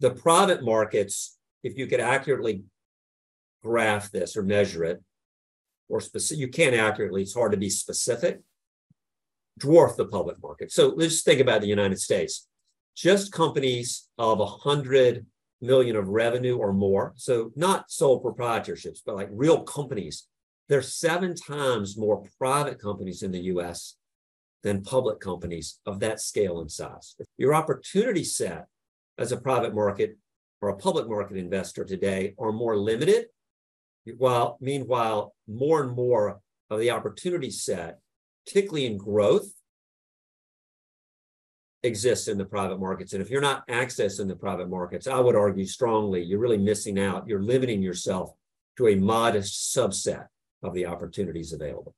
The private markets, if you could accurately graph this or measure it, or specific, you can't accurately, it's hard to be specific, dwarf the public market. So let's think about the United States. Just companies of 100 million of revenue or more, so not sole proprietorships, but like real companies, there's seven times more private companies in the US than public companies of that scale and size. Your opportunity set as a private market or a public market investor today are more limited. While meanwhile, more and more of the opportunity set, particularly in growth, exists in the private markets. And if you're not accessing the private markets, I would argue strongly you're really missing out. You're limiting yourself to a modest subset of the opportunities available.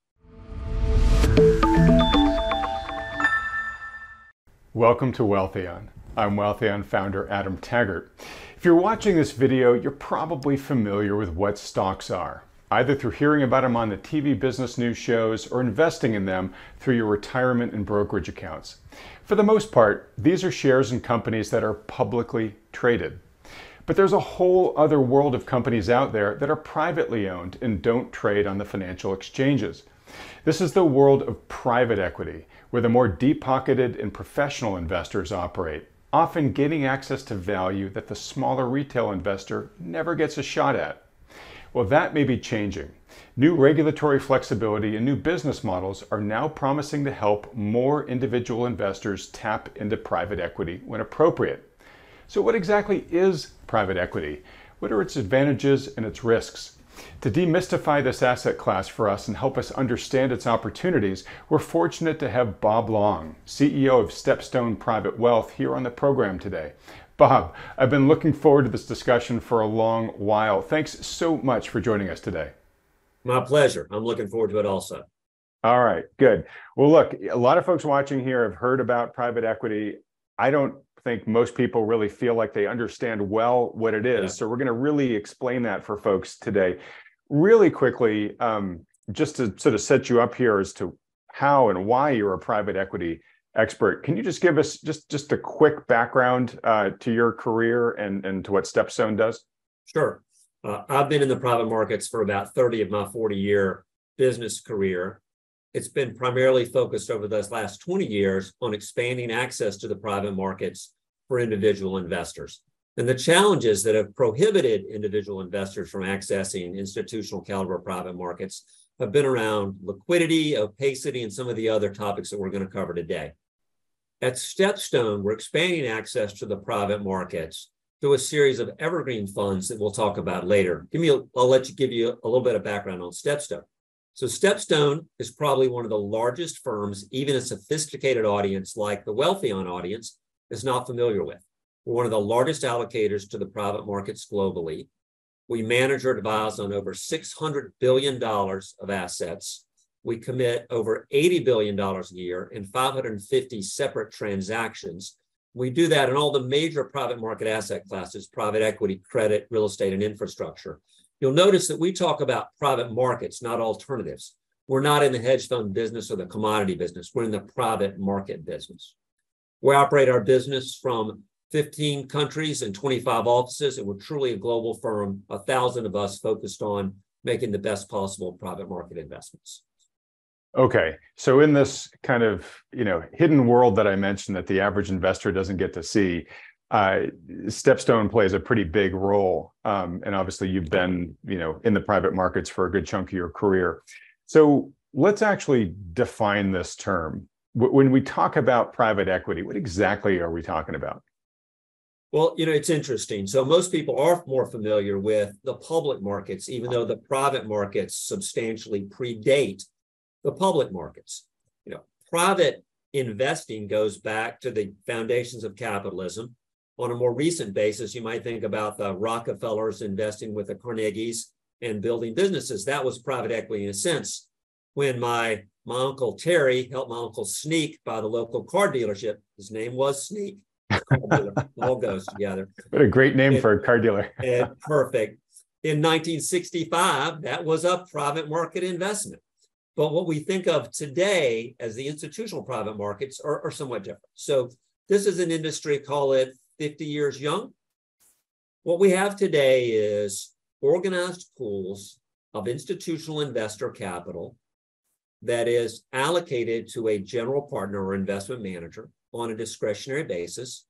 Welcome to Wealthion. I'm Wealthion founder Adam Taggart. If you're watching this video, you're probably familiar with what stocks are, either through hearing about them on the TV business news shows or investing in them through your retirement and brokerage accounts. For the most part, these are shares in companies that are publicly traded. But there's a whole other world of companies out there that are privately owned and don't trade on the financial exchanges. This is the world of private equity, where the more deep pocketed and professional investors operate, often gaining access to value that the smaller retail investor never gets a shot at. Well, that may be changing. New regulatory flexibility and new business models are now promising to help more individual investors tap into private equity when appropriate. So, what exactly is private equity? What are its advantages and its risks? To demystify this asset class for us and help us understand its opportunities, we're fortunate to have Bob Long, CEO of Stepstone Private Wealth, here on the program today. Bob, I've been looking forward to this discussion for a long while. Thanks so much for joining us today. My pleasure. I'm looking forward to it also. All right, good. Well, look, a lot of folks watching here have heard about private equity. I don't think most people really feel like they understand well what it is. Yeah. So we're going to really explain that for folks today. Really quickly, um, just to sort of set you up here as to how and why you're a private equity expert, can you just give us just just a quick background uh, to your career and and to what Stepstone does? Sure. Uh, I've been in the private markets for about 30 of my 40 year business career. It's been primarily focused over those last 20 years on expanding access to the private markets for individual investors. And the challenges that have prohibited individual investors from accessing institutional caliber private markets have been around liquidity, opacity, and some of the other topics that we're going to cover today. At Stepstone, we're expanding access to the private markets through a series of evergreen funds that we'll talk about later. Give me, a, I'll let you give you a little bit of background on Stepstone. So Stepstone is probably one of the largest firms, even a sophisticated audience like the Wealthion audience is not familiar with. We're one of the largest allocators to the private markets globally. We manage or advise on over $600 billion of assets. We commit over $80 billion a year in 550 separate transactions we do that in all the major private market asset classes private equity, credit, real estate, and infrastructure. You'll notice that we talk about private markets, not alternatives. We're not in the hedge fund business or the commodity business. We're in the private market business. We operate our business from 15 countries and 25 offices, and we're truly a global firm, a thousand of us focused on making the best possible private market investments. Okay. So in this kind of, you know, hidden world that I mentioned that the average investor doesn't get to see, Stepstone plays a pretty big role. Um, and obviously you've been, you know, in the private markets for a good chunk of your career. So let's actually define this term. When we talk about private equity, what exactly are we talking about? Well, you know, it's interesting. So most people are more familiar with the public markets, even though the private markets substantially predate the public markets. You know, private investing goes back to the foundations of capitalism. On a more recent basis, you might think about the Rockefellers investing with the Carnegies and building businesses. That was private equity in a sense. When my my uncle Terry helped my uncle Sneak buy the local car dealership, his name was Sneak. all goes together. What a great name and, for a car dealer. perfect. In 1965, that was a private market investment. But what we think of today as the institutional private markets are, are somewhat different. So this is an industry, call it 50 years young. What we have today is organized pools of institutional investor capital that is allocated to a general partner or investment manager on a discretionary basis.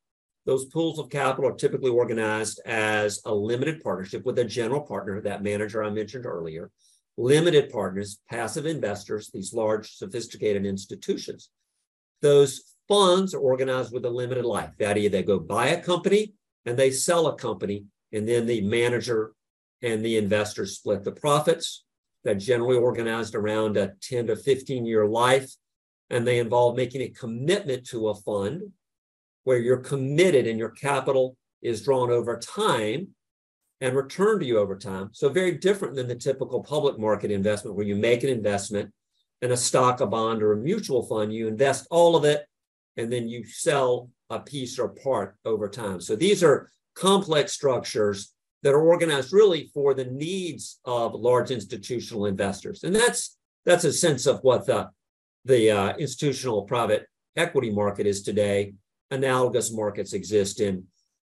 Those pools of capital are typically organized as a limited partnership with a general partner, that manager I mentioned earlier, limited partners, passive investors, these large sophisticated institutions. Those funds are organized with a limited life. That idea they go buy a company and they sell a company, and then the manager and the investors split the profits. That generally organized around a 10 to 15 year life, and they involve making a commitment to a fund where you're committed and your capital is drawn over time and returned to you over time. So very different than the typical public market investment where you make an investment in a stock, a bond, or a mutual fund, you invest all of it, and then you sell a piece or part over time. So these are complex structures that are organized really for the needs of large institutional investors. And that's that's a sense of what the, the uh, institutional private equity market is today. Analogous markets exist in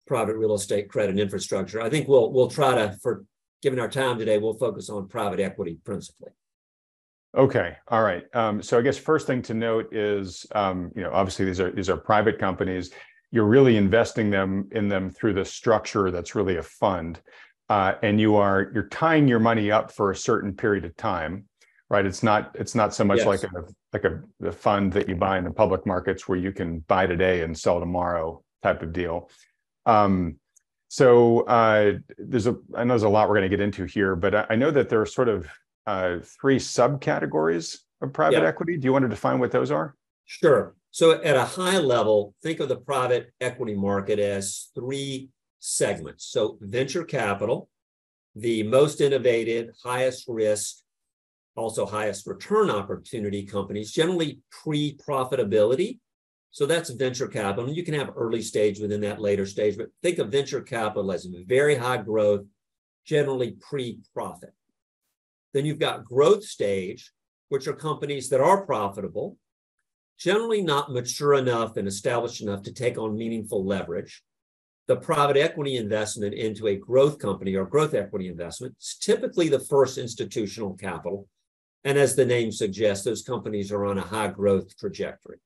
private real estate, credit, infrastructure. I think we'll we'll try to, for given our time today, we'll focus on private equity principally. Okay, all right. Um, so I guess first thing to note is, um, you know, obviously these are these are private companies. You're really investing them in them through the structure that's really a fund, uh, and you are you're tying your money up for a certain period of time, right? It's not it's not so much yes. like a like a the fund that you buy in the public markets where you can buy today and sell tomorrow type of deal. Um, so uh, there's a I know there's a lot we're going to get into here, but I, I know that there are sort of uh, three subcategories of private equity. Do you want to define what those are? Sure. So at a high level, think of the private equity market as three segments. So venture capital, the most innovative, highest risk, also highest return opportunity companies, generally pre-profitability. So that's venture capital. And you can have early stage within that later stage, but think of venture capital as very high growth, generally pre-profit. Then you've got growth stage, which are companies that are profitable, generally not mature enough and established enough to take on meaningful leverage. The private equity investment into a growth company or growth equity investment is typically the first institutional capital. And as the name suggests, those companies are on a high growth trajectory.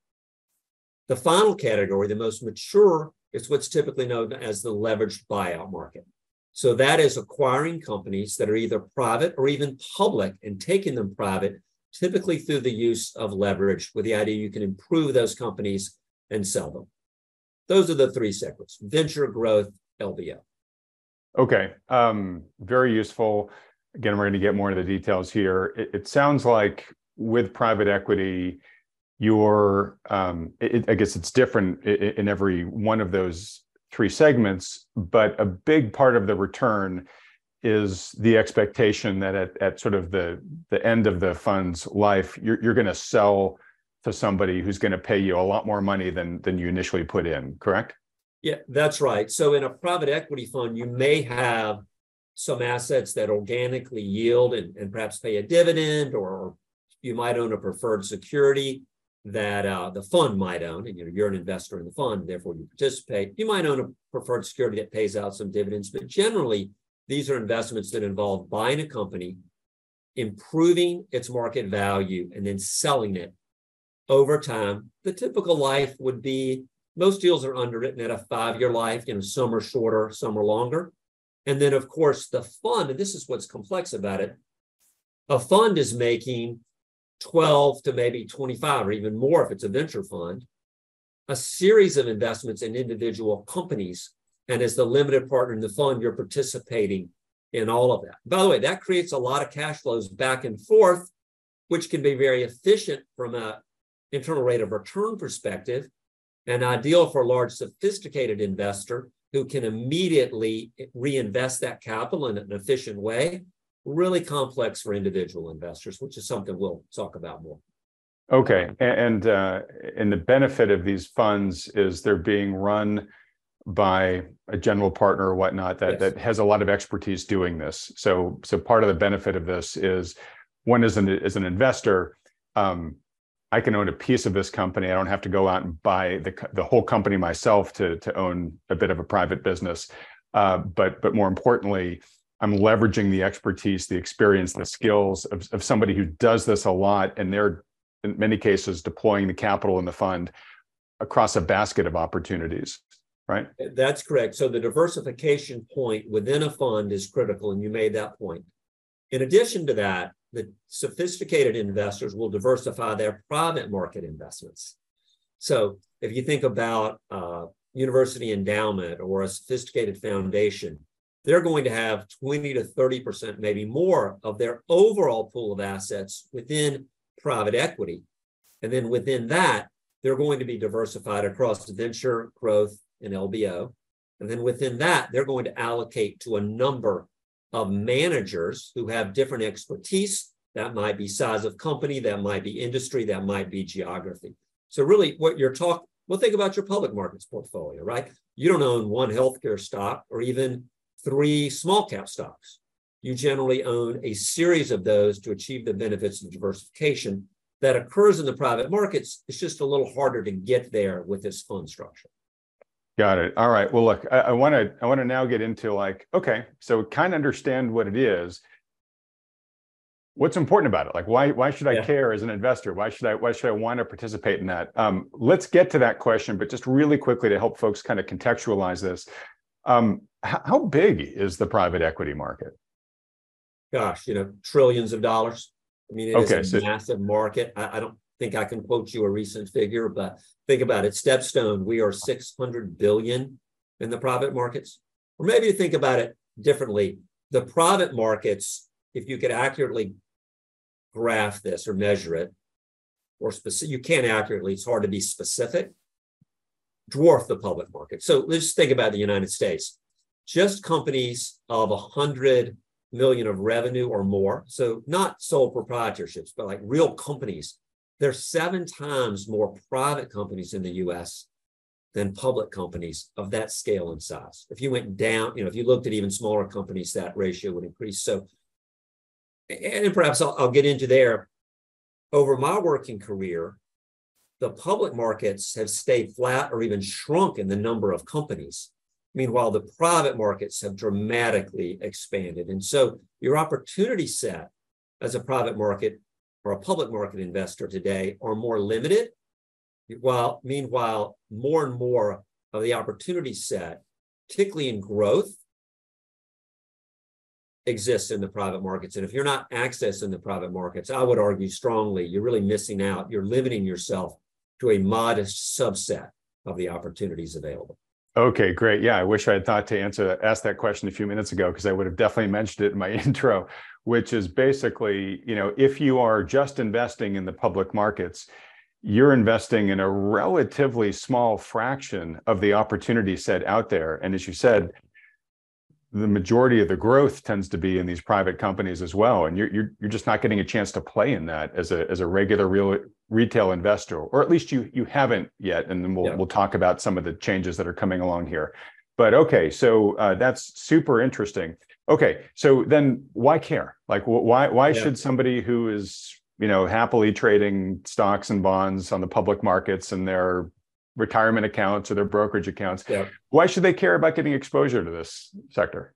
The final category, the most mature, is what's typically known as the leveraged buyout market. So that is acquiring companies that are either private or even public and taking them private, typically through the use of leverage with the idea you can improve those companies and sell them. Those are the three segments venture, growth, LBO. Okay, um, very useful. Again, we're going to get more into the details here. It, it sounds like with private equity, your um, it, I guess it's different in, in every one of those three segments, but a big part of the return is the expectation that at, at sort of the, the end of the fund's life, you're, you're going to sell to somebody who's going to pay you a lot more money than, than you initially put in, correct? Yeah, that's right. So in a private equity fund, you may have some assets that organically yield and, and perhaps pay a dividend, or you might own a preferred security that uh, the fund might own, and you know, you're an investor in the fund, therefore you participate. You might own a preferred security that pays out some dividends, but generally, these are investments that involve buying a company, improving its market value, and then selling it over time. The typical life would be most deals are underwritten at a five year life, you know, some are shorter, some are longer. And then, of course, the fund, and this is what's complex about it, a fund is making 12 to maybe 25 or even more if it's a venture fund, a series of investments in individual companies. And as the limited partner in the fund, you're participating in all of that. By the way, that creates a lot of cash flows back and forth, which can be very efficient from a internal rate of return perspective and ideal for a large sophisticated investor who can immediately reinvest that capital in an efficient way really complex for individual investors, which is something we'll talk about more. Okay, and uh, and the benefit of these funds is they're being run by a general partner or whatnot that yes. that has a lot of expertise doing this. So so part of the benefit of this is one as an as an investor, um, I can own a piece of this company. I don't have to go out and buy the the whole company myself to to own a bit of a private business. Uh, but but more importantly, I'm leveraging the expertise, the experience, the skills of, of somebody who does this a lot, and they're in many cases deploying the capital in the fund across a basket of opportunities. Right. That's correct. So the diversification point within a fund is critical, and you made that point. In addition to that, the sophisticated investors will diversify their private market investments. So if you think about uh, university endowment or a sophisticated foundation, they're going to have 20 to 30%, maybe more of their overall pool of assets within private equity. And then within that, they're going to be diversified across venture, growth, and LBO. And then within that, they're going to allocate to a number of managers who have different expertise. That might be size of company, that might be industry, that might be geography. So really what you're talking, well, think about your public markets portfolio, right? You don't own one healthcare stock or even three small cap stocks. You generally own a series of those to achieve the benefits of diversification that occurs in the private markets. It's just a little harder to get there with this fund structure. Got it. All right. Well, look, I want to I want to now get into like, okay, so kind of understand what it is. What's important about it? Like, why why should I yeah. care as an investor? Why should I why should I want to participate in that? Um, let's get to that question, but just really quickly to help folks kind of contextualize this. Um, how, how big is the private equity market? Gosh, you know, trillions of dollars. I mean, it okay, is a so, massive market. I, I, don't think I can quote you a recent figure, but think about it. Stepstone, we are 600 billion in the private markets. Or maybe think about it differently, the private markets, if you could accurately graph this or measure it, or specific, you can't accurately, it's hard to be specific, dwarf the public market. So let's think about the United States. Just companies of 100 million of revenue or more, so not sole proprietorships, but like real companies, there's seven times more private companies in the US than public companies of that scale and size. If you went down, you know, if you looked at even smaller companies, that ratio would increase. So, and perhaps I'll, I'll get into there. Over my working career, the public markets have stayed flat or even shrunk in the number of companies. Meanwhile, the private markets have dramatically expanded. And so your opportunity set as a private market or a public market investor today are more limited. While meanwhile, more and more of the opportunity set, particularly in growth, exists in the private markets. And if you're not accessing the private markets, I would argue strongly you're really missing out. You're limiting yourself to a modest subset of the opportunities available. Okay, great. Yeah, I wish I had thought to answer ask that question a few minutes ago because I would have definitely mentioned it in my intro, which is basically, you know, if you are just investing in the public markets, you're investing in a relatively small fraction of the opportunity set out there. And as you said, the majority of the growth tends to be in these private companies as well. And you're, you're, you're just not getting a chance to play in that as a, as a regular real retail investor or at least you you haven't yet. And then we'll, yeah. we'll talk about some of the changes that are coming along here. But okay so uh, that's super interesting. Okay so then why care? Like why why yeah. should somebody who is you know happily trading stocks and bonds on the public markets and their retirement accounts or their brokerage accounts. Yeah. Why should they care about getting exposure to this sector?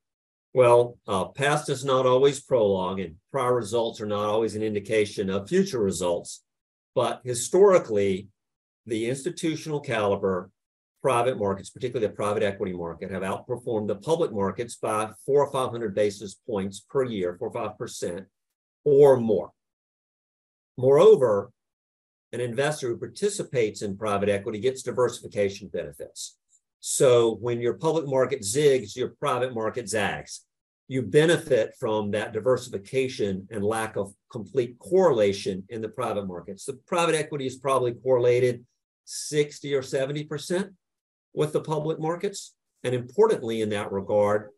Well, uh, past is not always prologue, and prior results are not always an indication of future results. But historically, the institutional caliber private markets, particularly the private equity market, have outperformed the public markets by four or 500 basis points per year, four or five percent or more. Moreover, an investor who participates in private equity gets diversification benefits. So when your public market zigs, your private market zags. You benefit from that diversification and lack of complete correlation in the private markets. The private equity is probably correlated 60 or 70% with the public markets. And importantly, in that regard,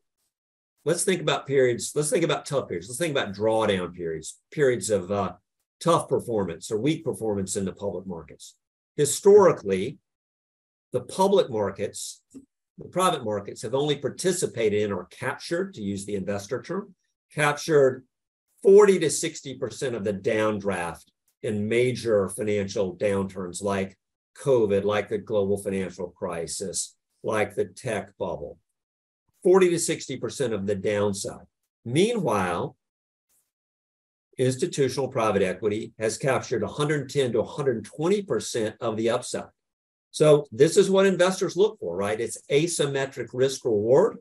let's think about periods, let's think about tough periods, let's think about drawdown periods, periods of uh, tough performance or weak performance in the public markets. Historically, the public markets, the private markets have only participated in or captured, to use the investor term, captured 40 to 60% of the downdraft in major financial downturns like COVID, like the global financial crisis, like the tech bubble. 40 to 60% of the downside. Meanwhile, institutional private equity has captured 110 to 120% of the upside. So this is what investors look for, right? It's asymmetric risk reward.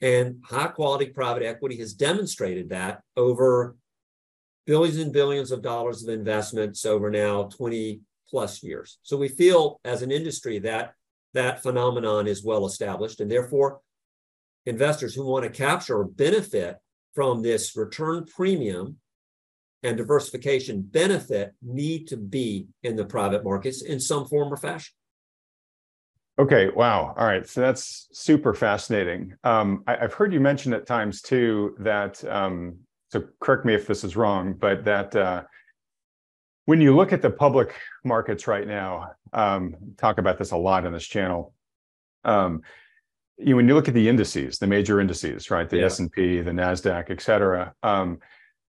And high quality private equity has demonstrated that over billions and billions of dollars of investments over now 20 plus years. So we feel as an industry that that phenomenon is well established. And therefore, investors who want to capture or benefit from this return premium and diversification benefit need to be in the private markets in some form or fashion. Okay, wow. All right, so that's super fascinating. Um, I, have heard you mention at times too that, um, so correct me if this is wrong, but that uh, when you look at the public markets right now, um, talk about this a lot on this channel. Um, you, when you look at the indices, the major indices, right, the yeah. S and P, the Nasdaq, et cetera, um,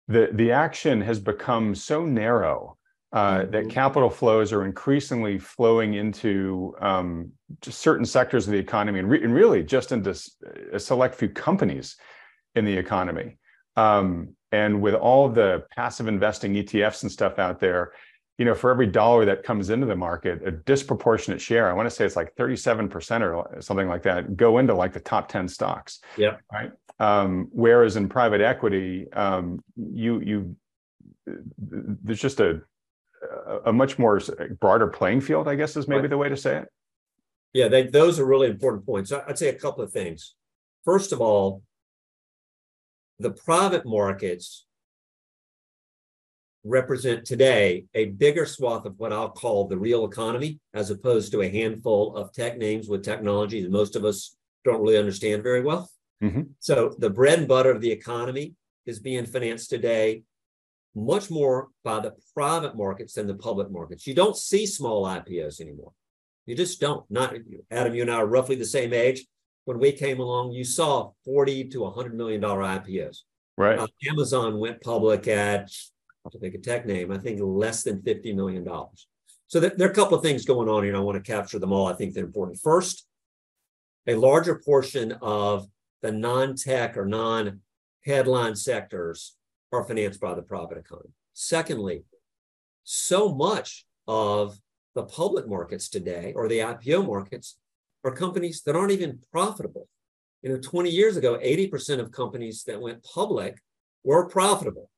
the the action has become so narrow uh, mm-hmm. that capital flows are increasingly flowing into um, certain sectors of the economy and, re- and, really just into a select few companies in the economy. Um, and with all the passive investing ETFs and stuff out there, you know, for every dollar that comes into the market, a disproportionate share, I want to say it's like 37% or something like that, go into like the top 10 stocks. Yeah. Right. Um, whereas in private equity, um, you you there's just a a much more broader playing field, I guess, is maybe right. the way to say it. Yeah, they, those are really important points. I'd say a couple of things. First of all, the private markets represent today a bigger swath of what I'll call the real economy, as opposed to a handful of tech names with technology that most of us don't really understand very well. Mm-hmm. So the bread and butter of the economy is being financed today much more by the private markets than the public markets. You don't see small IPOs anymore. You just don't. Not Adam, you and I are roughly the same age. When we came along, you saw 40 to 100 million dollar IPOs. Right. Uh, Amazon went public at to pick a tech name, I think less than $50 million. So there, there are a couple of things going on here, and I want to capture them all. I think they're important. First, a larger portion of the non-tech or non-headline sectors are financed by the private economy. Secondly, so much of the public markets today or the IPO markets are companies that aren't even profitable. You know, 20 years ago, 80% of companies that went public were profitable.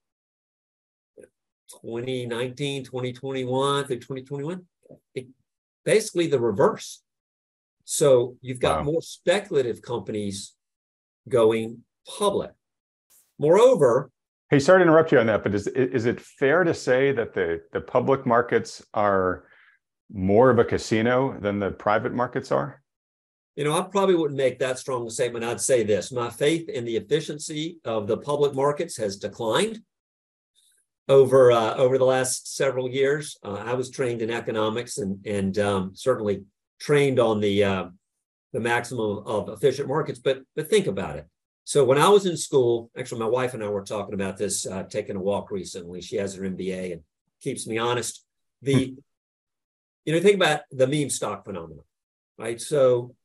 2019, 2021 through 2021, it, basically the reverse. So you've got wow. more speculative companies going public. Moreover, hey, sorry to interrupt you on that, but is is it fair to say that the the public markets are more of a casino than the private markets are? You know, I probably wouldn't make that strong a statement. I'd say this: my faith in the efficiency of the public markets has declined over uh, over the last several years. Uh, I was trained in economics and and um, certainly trained on the uh, the maximum of efficient markets. But but think about it. So when I was in school, actually, my wife and I were talking about this, uh, taking a walk recently. She has her MBA and keeps me honest. The hmm. you know think about the meme stock phenomenon, right? So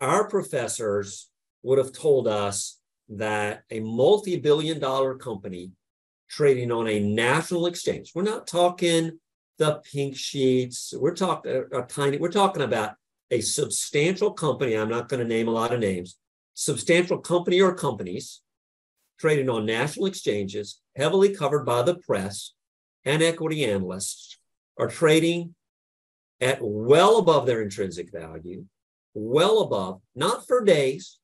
our professors would have told us that a multi-billion dollar company trading on a national exchange. We're not talking the pink sheets. We're talking a, uh, a tiny, we're talking about a substantial company. I'm not going to name a lot of names, substantial company or companies trading on national exchanges, heavily covered by the press and equity analysts, are trading at well above their intrinsic value, well above, not for days,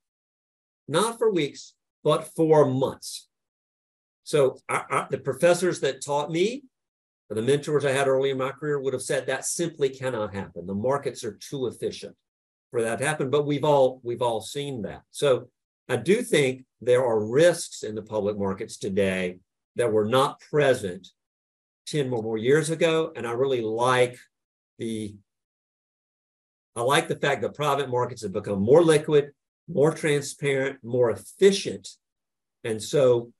not for weeks, but for months. So I, I, the professors that taught me, the mentors I had early in my career, would have said that simply cannot happen. The markets are too efficient for that to happen. But we've all we've all seen that. So I do think there are risks in the public markets today that were not present 10 or more years ago. And I really like the I like the fact that private markets have become more liquid, more transparent, more efficient. And so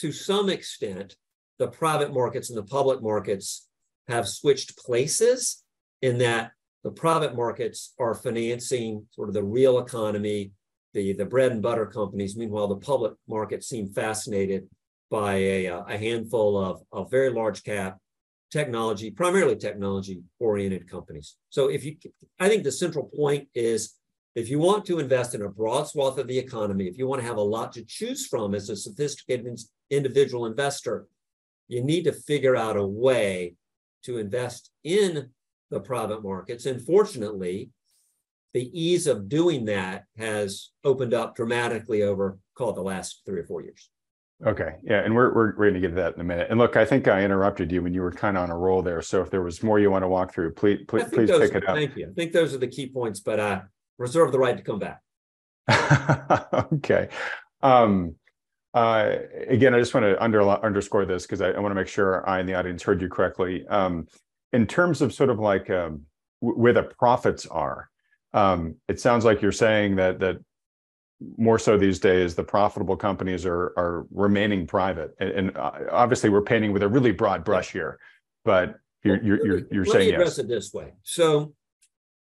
to some extent, the private markets and the public markets have switched places in that the private markets are financing sort of the real economy the, the bread and butter companies. Meanwhile, the public markets seem fascinated by a, a handful of, of very large cap technology, primarily technology oriented companies. So if you, I think the central point is if you want to invest in a broad swath of the economy, if you want to have a lot to choose from as a sophisticated individual investor, you need to figure out a way to invest in the private markets. And fortunately, the ease of doing that has opened up dramatically over, call it the last three or four years. Okay. Yeah. And we're, we're going to get to that in a minute. And look, I think I interrupted you when you were kind of on a roll there. So if there was more you want to walk through, please, please, please those, pick it up. Thank you. I think those are the key points, but I reserve the right to come back. okay. Um, uh, again, I just want to under, underscore this because I, I, want to make sure I and the audience heard you correctly. Um, in terms of sort of like um, where the profits are, um, it sounds like you're saying that that more so these days, the profitable companies are are remaining private, and, and uh, obviously we're painting with a really broad brush here, but you're you're you're, you're Let saying me address yes. it this way. So,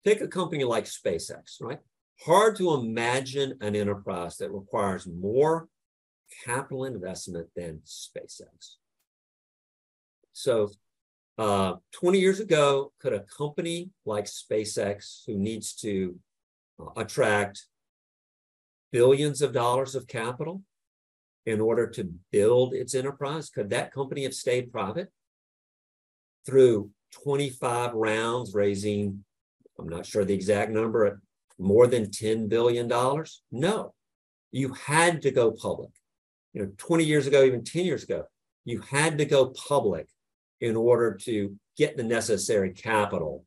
take a company like SpaceX, right? Hard to imagine an enterprise that requires more capital investment than SpaceX. So, uh, 20 years ago, could a company like SpaceX, who needs to uh, attract billions of dollars of capital in order to build its enterprise? Could that company have stayed private through 25 rounds, raising, I'm not sure the exact number, more than $10 billion? No. You had to go public. You know, 20 years ago, even 10 years ago, you had to go public in order to get the necessary capital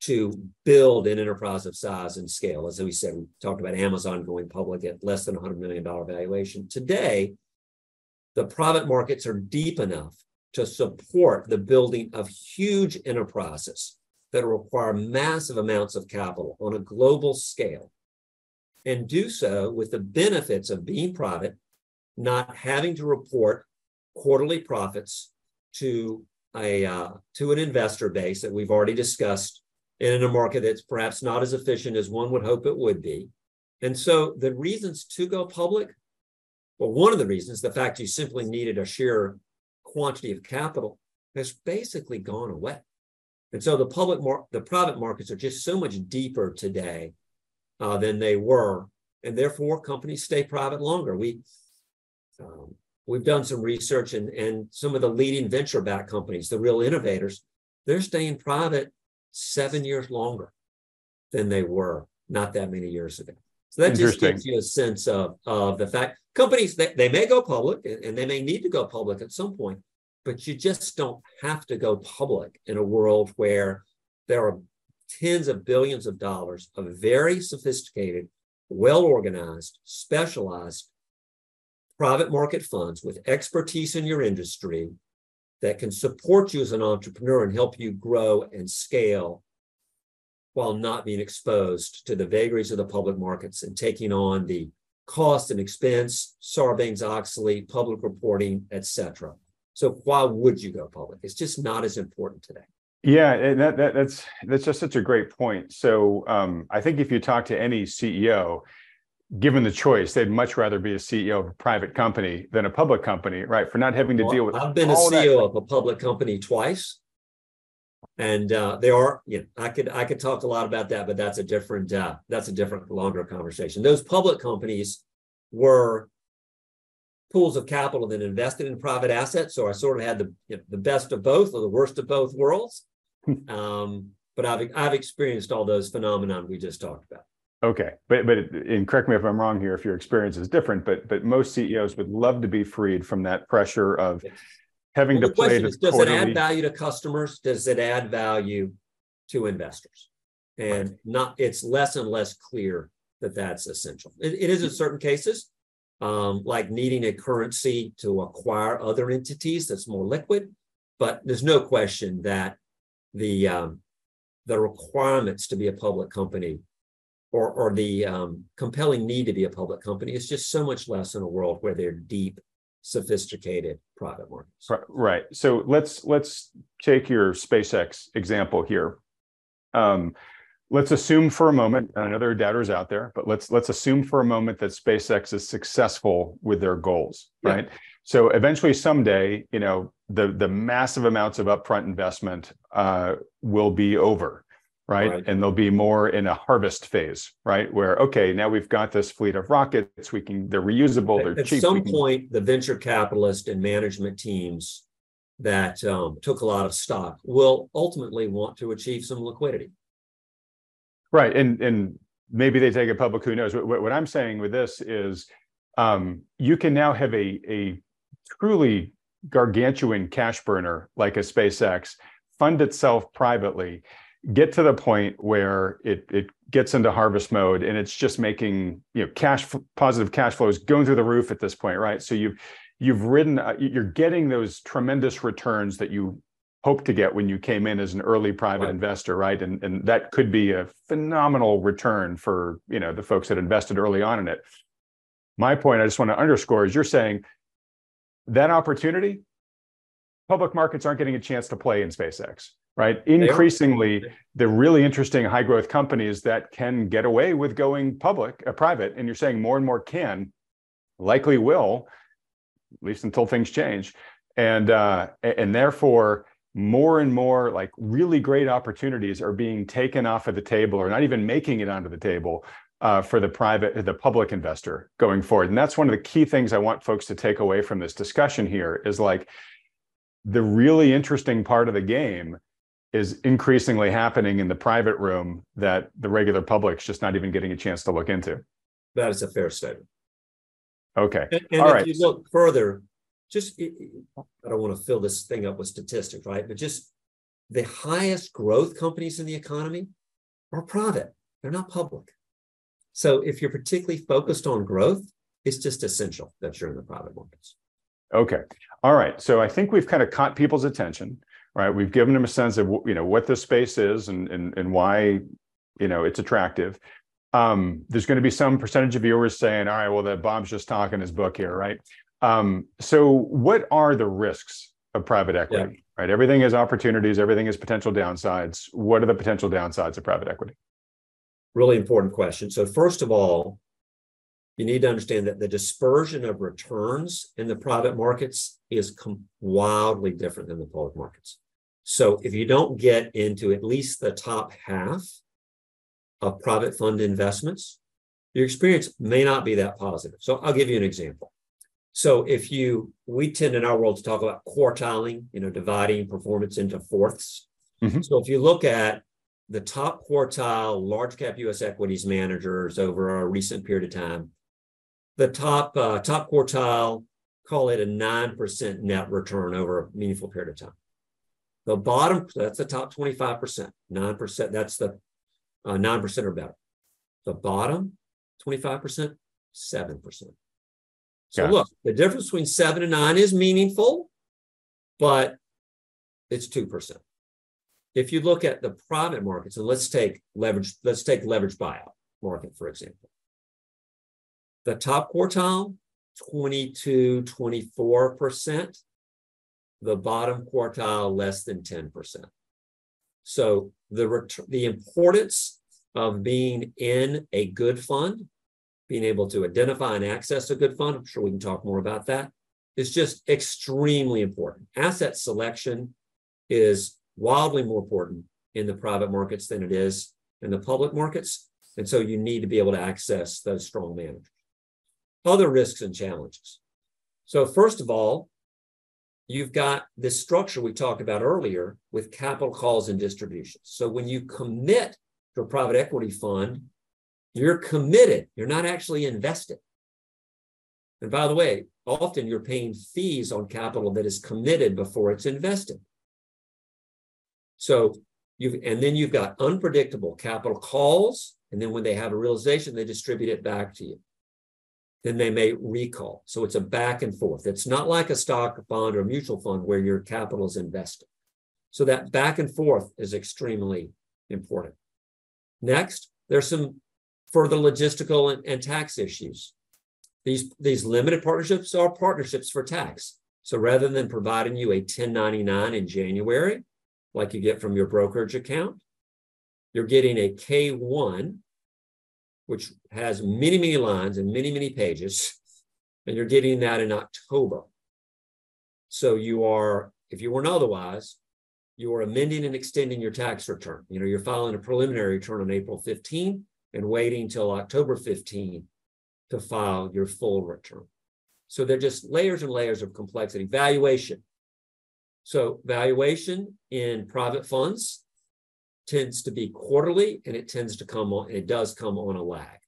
to build an enterprise of size and scale. As we said, we talked about Amazon going public at less than $100 million valuation. Today, the private markets are deep enough to support the building of huge enterprises that require massive amounts of capital on a global scale and do so with the benefits of being private, not having to report quarterly profits to a uh, to an investor base that we've already discussed in a market that's perhaps not as efficient as one would hope it would be. And so the reasons to go public, well, one of the reasons, the fact you simply needed a sheer quantity of capital, has basically gone away. And so the public, mar- the private markets are just so much deeper today uh, than they were, and therefore companies stay private longer. We um, we've done some research, and and some of the leading venture-backed companies, the real innovators, they're staying private seven years longer than they were not that many years ago. So that just gives you a sense of, of the fact companies they, they may go public and they may need to go public at some point, but you just don't have to go public in a world where there are tens of billions of dollars of very sophisticated, well organized, specialized private market funds with expertise in your industry that can support you as an entrepreneur and help you grow and scale while not being exposed to the vagaries of the public markets and taking on the cost and expense, Sarbanes-Oxley, public reporting, etc. So why would you go public? It's just not as important today. Yeah, that, that that's that's just such a great point. So um, I think if you talk to any CEO, given the choice, they'd much rather be a CEO of a private company than a public company, right? For not having to well, deal with. I've been a CEO that. of a public company twice, and uh, there are, you know, I could I could talk a lot about that, but that's a different uh, that's a different longer conversation. Those public companies were pools of capital that invested in private assets, so I sort of had the you know, the best of both or the worst of both worlds. um, but I've I've experienced all those phenomena we just talked about. Okay, but but and correct me if I'm wrong here. If your experience is different, but but most CEOs would love to be freed from that pressure of having well, to play is, Does quarterly... it add value to customers? Does it add value to investors? And not, it's less and less clear that that's essential. it, it is in certain cases, um, like needing a currency to acquire other entities that's more liquid. But there's no question that the um, the requirements to be a public company or, or the um, compelling need to be a public company is just so much less in a world where they're deep, sophisticated private markets. Right. So let's let's take your SpaceX example here. Um, let's assume for a moment, and I know there are doubters out there, but let's let's assume for a moment that SpaceX is successful with their goals, yeah. right? So eventually, someday, you know, the the massive amounts of upfront investment uh, will be over, right? right? And they'll be more in a harvest phase, right? Where okay, now we've got this fleet of rockets, we can they're reusable, they're At cheap. At some can... point, the venture capitalist and management teams that um, took a lot of stock will ultimately want to achieve some liquidity. Right, and and maybe they take it public. Who knows? What, what I'm saying with this is, um, you can now have a a truly gargantuan cash burner like a SpaceX fund itself privately, get to the point where it it gets into harvest mode and it's just making you know cash positive cash flows going through the roof at this point, right? So you've you've ridden uh, you're getting those tremendous returns that you hope to get when you came in as an early private right. investor, right? And and that could be a phenomenal return for you know the folks that invested early on in it. My point, I just want to underscore, is you're saying that opportunity, public markets aren't getting a chance to play in SpaceX, right? Increasingly, the really interesting high growth companies that can get away with going public, uh, private, and you're saying more and more can, likely will, at least until things change, and uh, and therefore more and more like really great opportunities are being taken off of the table or not even making it onto the table uh, for the private the public investor going forward. And that's one of the key things i want folks to take away from this discussion here is like the really interesting part of the game is increasingly happening in the private room that the regular public's just not even getting a chance to look into. That is a fair statement. Okay. And, and All if right. you look further just I don't want to fill this thing up with statistics, right? But just the highest growth companies in the economy are private. They're not public. So if you're particularly focused on growth, it's just essential that you're in the private markets. Okay. All right. So I think we've kind of caught people's attention, right? We've given them a sense of you know what this space is and and, and why you know it's attractive. Um, there's going to be some percentage of viewers saying, all right, well, that Bob's just talking his book here, right? Um, so, what are the risks of private equity? Yeah. Right, everything has opportunities, everything has potential downsides. What are the potential downsides of private equity? Really important question. So, first of all, you need to understand that the dispersion of returns in the private markets is com- wildly different than the public markets. So, if you don't get into at least the top half of private fund investments, your experience may not be that positive. So, I'll give you an example. So if you, we tend in our world to talk about quartiling, you know, dividing performance into fourths. Mm-hmm. So if you look at the top quartile large cap U.S. equities managers over a recent period of time, the top uh, top quartile call it a nine percent net return over a meaningful period of time. The bottom that's the top twenty five percent, nine percent. That's the uh, nine uh, percent or better. The bottom twenty five percent, seven percent. So look, the difference between seven and nine is meaningful, but it's 2%. If you look at the private markets, and let's take leverage, let's take leverage buyout market, for example. The top quartile, 22, 24%. The bottom quartile, less than 10%. So the ret- the importance of being in a good fund being able to identify and access a good fund, I'm sure we can talk more about that, is just extremely important. Asset selection is wildly more important in the private markets than it is in the public markets. And so you need to be able to access those strong managers. Other risks and challenges. So, first of all, you've got this structure we talked about earlier with capital calls and distributions. So, when you commit to a private equity fund, you're committed, you're not actually invested. And by the way, often you're paying fees on capital that is committed before it's invested. So you've, and then you've got unpredictable capital calls. And then when they have a realization, they distribute it back to you. Then they may recall. So it's a back and forth. It's not like a stock, bond, or mutual fund where your capital is invested. So that back and forth is extremely important. Next, there's some for the logistical and, and tax issues. These, these limited partnerships are partnerships for tax. So rather than providing you a 1099 in January, like you get from your brokerage account, you're getting a K1, which has many, many lines and many, many pages, and you're getting that in October. So you are, if you weren't otherwise, you are amending and extending your tax return. You know, you're filing a preliminary return on April 15 and waiting till October 15 to file your full return. So they're just layers and layers of complexity. Valuation. So valuation in private funds tends to be quarterly and it tends to come on, it does come on a lag.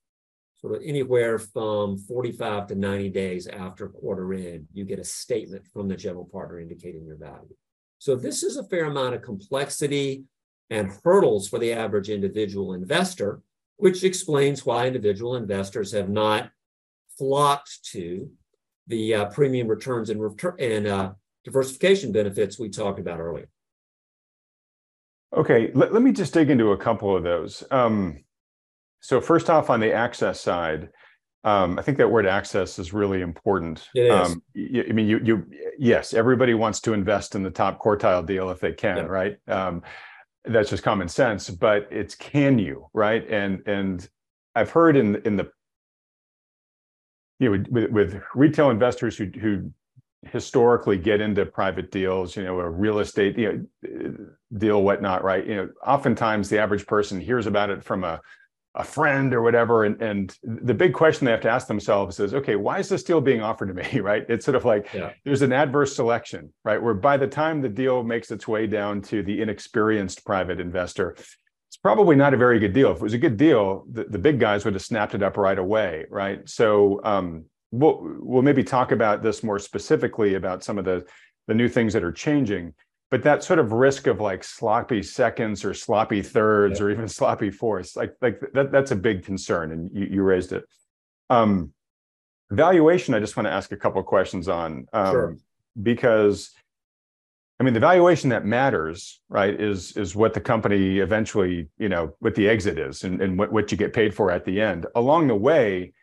So anywhere from 45 to 90 days after quarter end, you get a statement from the general partner indicating your value. So this is a fair amount of complexity and hurdles for the average individual investor, which explains why individual investors have not flocked to the uh, premium returns and, return, and uh, diversification benefits we talked about earlier. Okay, let, let me just dig into a couple of those. Um, so first off, on the access side, um, I think that word access is really important. It is. Um, you, I mean, you, you, yes, everybody wants to invest in the top quartile deal if they can, yeah. right? Um, that's just common sense. But it's can you, right? And and I've heard in in the you know with, with retail investors who who historically get into private deals, you know, a real estate you know, deal, whatnot, right? You know, oftentimes the average person hears about it from a a friend or whatever and, and the big question they have to ask themselves is okay why is this deal being offered to me right? It's sort of like yeah. there's an adverse selection right? Where by the time the deal makes its way down to the inexperienced private investor it's probably not a very good deal. If it was a good deal the, the big guys would have snapped it up right away right? So um, we'll, we'll maybe talk about this more specifically about some of the the new things that are changing but that sort of risk of like sloppy seconds or sloppy thirds yeah. or even sloppy fourths like like that that's a big concern and you, you raised it um valuation i just want to ask a couple of questions on um, sure. because i mean the valuation that matters right is is what the company eventually you know what the exit is and, and what, what you get paid for at the end along the way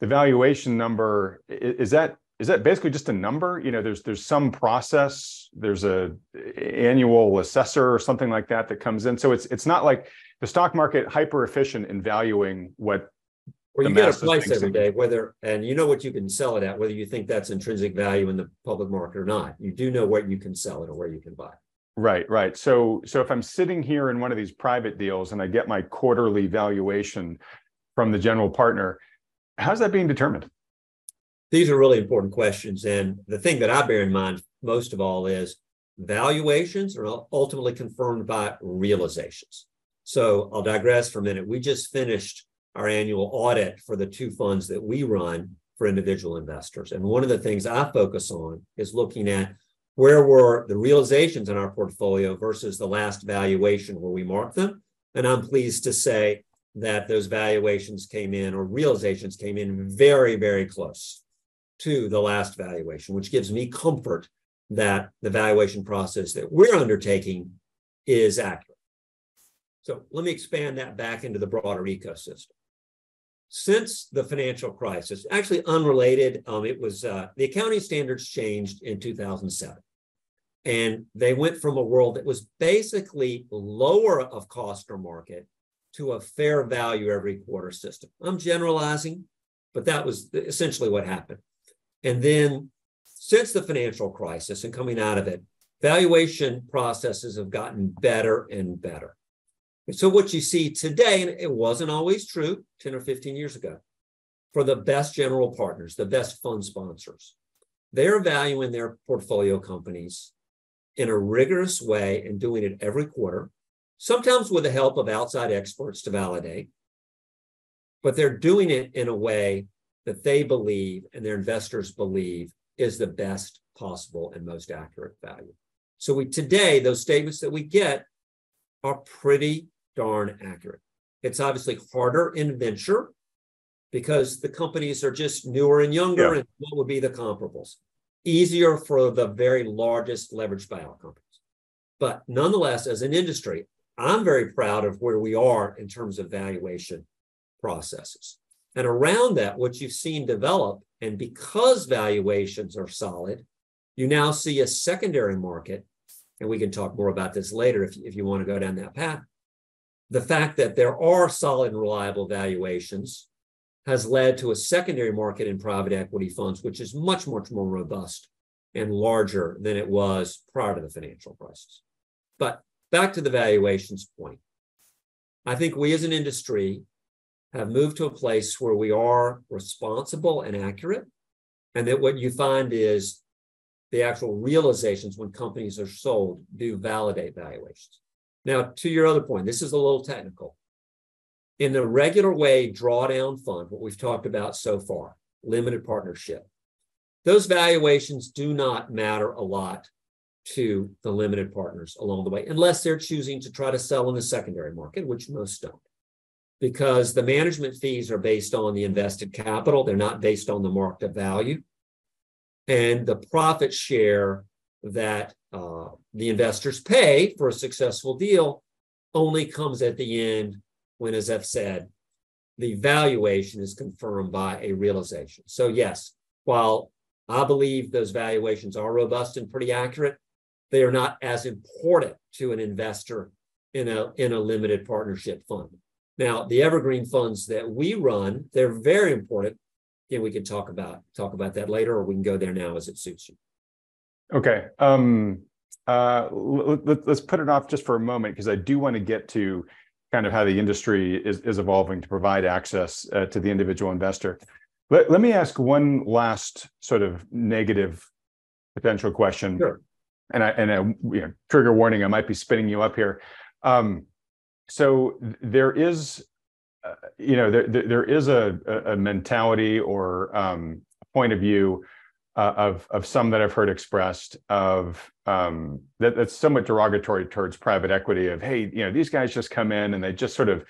the valuation number is that is that basically just a number you know there's there's some process there's a annual assessor or something like that that comes in so it's it's not like the stock market hyper efficient in valuing what well, you get a price every day, whether and you know what you can sell it at, whether you think that's intrinsic value in the public market or not. You do know what you can sell it or where you can buy. Right, right. So, so if I'm sitting here in one of these private deals and I get my quarterly valuation from the general partner, how's that being determined? These are really important questions. And the thing that I bear in mind most of all is valuations are ultimately confirmed by realizations. So I'll digress for a minute. We just finished our annual audit for the two funds that we run for individual investors. And one of the things I focus on is looking at where were the realizations in our portfolio versus the last valuation where we marked them. And I'm pleased to say that those valuations came in or realizations came in very, very close to the last valuation, which gives me comfort that the valuation process that we're undertaking is accurate. So let me expand that back into the broader ecosystem. Since the financial crisis, actually unrelated, um, it was uh, the accounting standards changed in 2007. And they went from a world that was basically lower of cost or market to a fair value every quarter system. I'm generalizing, but that was essentially what happened. And then since the financial crisis and coming out of it, valuation processes have gotten better and better. And so what you see today, and it wasn't always true 10 or 15 years ago, for the best general partners, the best fund sponsors, they're valuing their portfolio companies in a rigorous way and doing it every quarter, sometimes with the help of outside experts to validate, but they're doing it in a way that they believe and their investors believe is the best possible and most accurate value. So we today, those statements that we get are pretty darn accurate. It's obviously harder in venture because the companies are just newer and younger, yeah. and what would be the comparables? Easier for the very largest leveraged buyout companies. But nonetheless, as an industry, I'm very proud of where we are in terms of valuation processes. And around that, what you've seen develop, and because valuations are solid, you now see a secondary market, and we can talk more about this later if, if you want to go down that path, the fact that there are solid and reliable valuations has led to a secondary market in private equity funds, which is much, much more robust and larger than it was prior to the financial crisis. But back to the valuations point. I think we as an industry have moved to a place where we are responsible and accurate. And that what you find is the actual realizations when companies are sold do validate valuations. Now, to your other point, this is a little technical. In the regular way drawdown fund, what we've talked about so far, limited partnership, those valuations do not matter a lot to the limited partners along the way, unless they're choosing to try to sell in the secondary market, which most don't. Because the management fees are based on the invested capital, they're not based on the market value. And the profit share that uh, the investors pay for a successful deal only comes at the end when, as I've said, the valuation is confirmed by a realization. So, yes, while I believe those valuations are robust and pretty accurate, they are not as important to an investor in a, in a limited partnership fund. Now, the evergreen funds that we run, they're very important. And we can talk about talk about that later, or we can go there now as it suits you. Okay. Um, uh, let, us put it off just for a moment because I do want to get to kind of how the industry is, is evolving to provide access uh, to the individual investor. Let, let me ask one last sort of negative potential question. Sure. And I and a you know, trigger warning, I might be spinning you up here. Um, so there is, uh, you know, there, there is a, a mentality or um, point of view uh, of of some that I've heard expressed of um, that that's somewhat derogatory towards private equity. Of hey, you know, these guys just come in and they just sort of,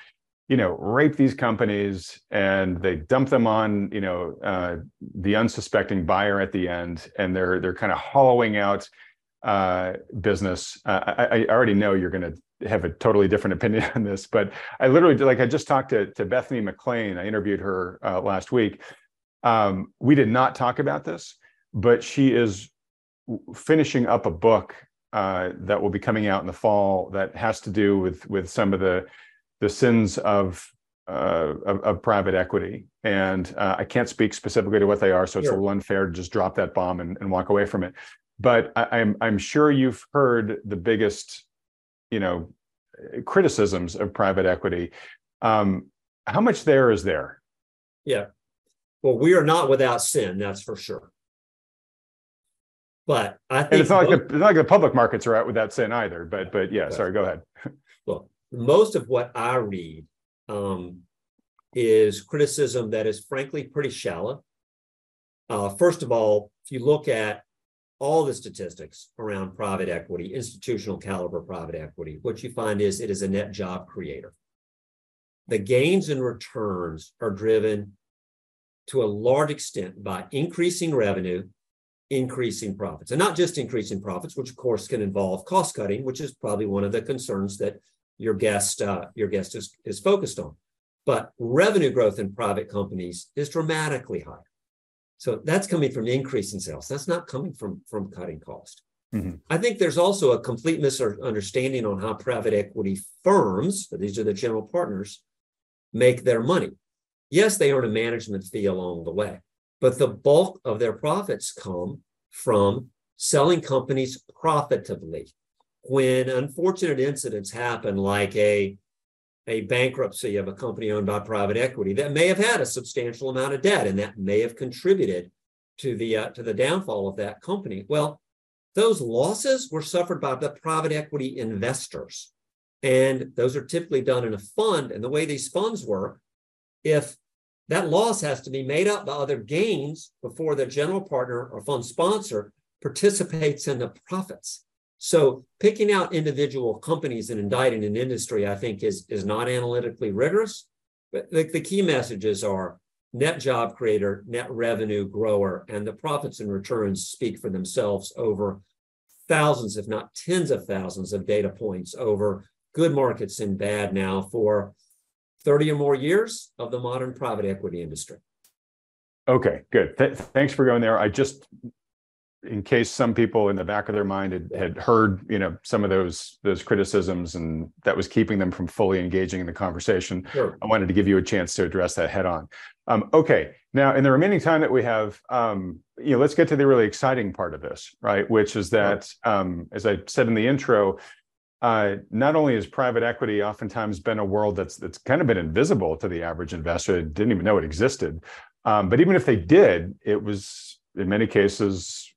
you know, rape these companies and they dump them on you know uh, the unsuspecting buyer at the end, and they're they're kind of hollowing out uh, business. Uh, I, I already know you're going to have a totally different opinion on this, but I literally like I just talked to to Bethany McLean. I interviewed her uh, last week. Um, we did not talk about this but she is finishing up a book uh, that will be coming out in the fall that has to do with with some of the the sins of uh, of, of, private equity. And uh, I can't speak specifically to what they are, so it's sure. a little unfair to just drop that bomb and, and walk away from it. But I, I'm I'm sure you've heard the biggest, you know, criticisms of private equity. Um, how much there is there? Yeah. Well, we are not without sin, that's for sure. But I think and it's not, like the, it's not like the public markets are out with that sin either. But but yeah, sorry, go ahead. Well, most of what I read um, is criticism that is frankly pretty shallow. Uh, first of all, if you look at all the statistics around private equity, institutional caliber private equity, what you find is it is a net job creator. The gains and returns are driven to a large extent by increasing revenue increasing profits and not just increasing profits, which of course can involve cost cutting, which is probably one of the concerns that your guest uh, your guest is, is focused on. But revenue growth in private companies is dramatically higher. So that's coming from increase in sales. That's not coming from, from cutting cost. Mm-hmm. I think there's also a complete misunderstanding on how private equity firms, these are the general partners, make their money. Yes, they earn a management fee along the way, but the bulk of their profits come from selling companies profitably. When unfortunate incidents happen, like a, a bankruptcy of a company owned by private equity that may have had a substantial amount of debt and that may have contributed to the uh, to the downfall of that company. Well, those losses were suffered by the private equity investors. And those are typically done in a fund. And the way these funds work, if that loss has to be made up by other gains before the general partner or fund sponsor participates in the profits. So picking out individual companies and indicting an industry, I think, is, is not analytically rigorous. But the, the key messages are net job creator, net revenue grower, and the profits and returns speak for themselves over thousands, if not tens of thousands of data points over good markets and bad now for 30 or more years of the modern private equity industry. Okay, good. Th- thanks for going there. I just in case some people in the back of their mind had, had heard, you know, some of those those criticisms and that was keeping them from fully engaging in the conversation. Sure. I wanted to give you a chance to address that head on. Um, okay, now in the remaining time that we have, um, you know, let's get to the really exciting part of this, right? Which is that, um, as I said in the intro, uh, not only has private equity oftentimes been a world that's that's kind of been invisible to the average investor, didn't even know it existed. Um, but even if they did, it was in many cases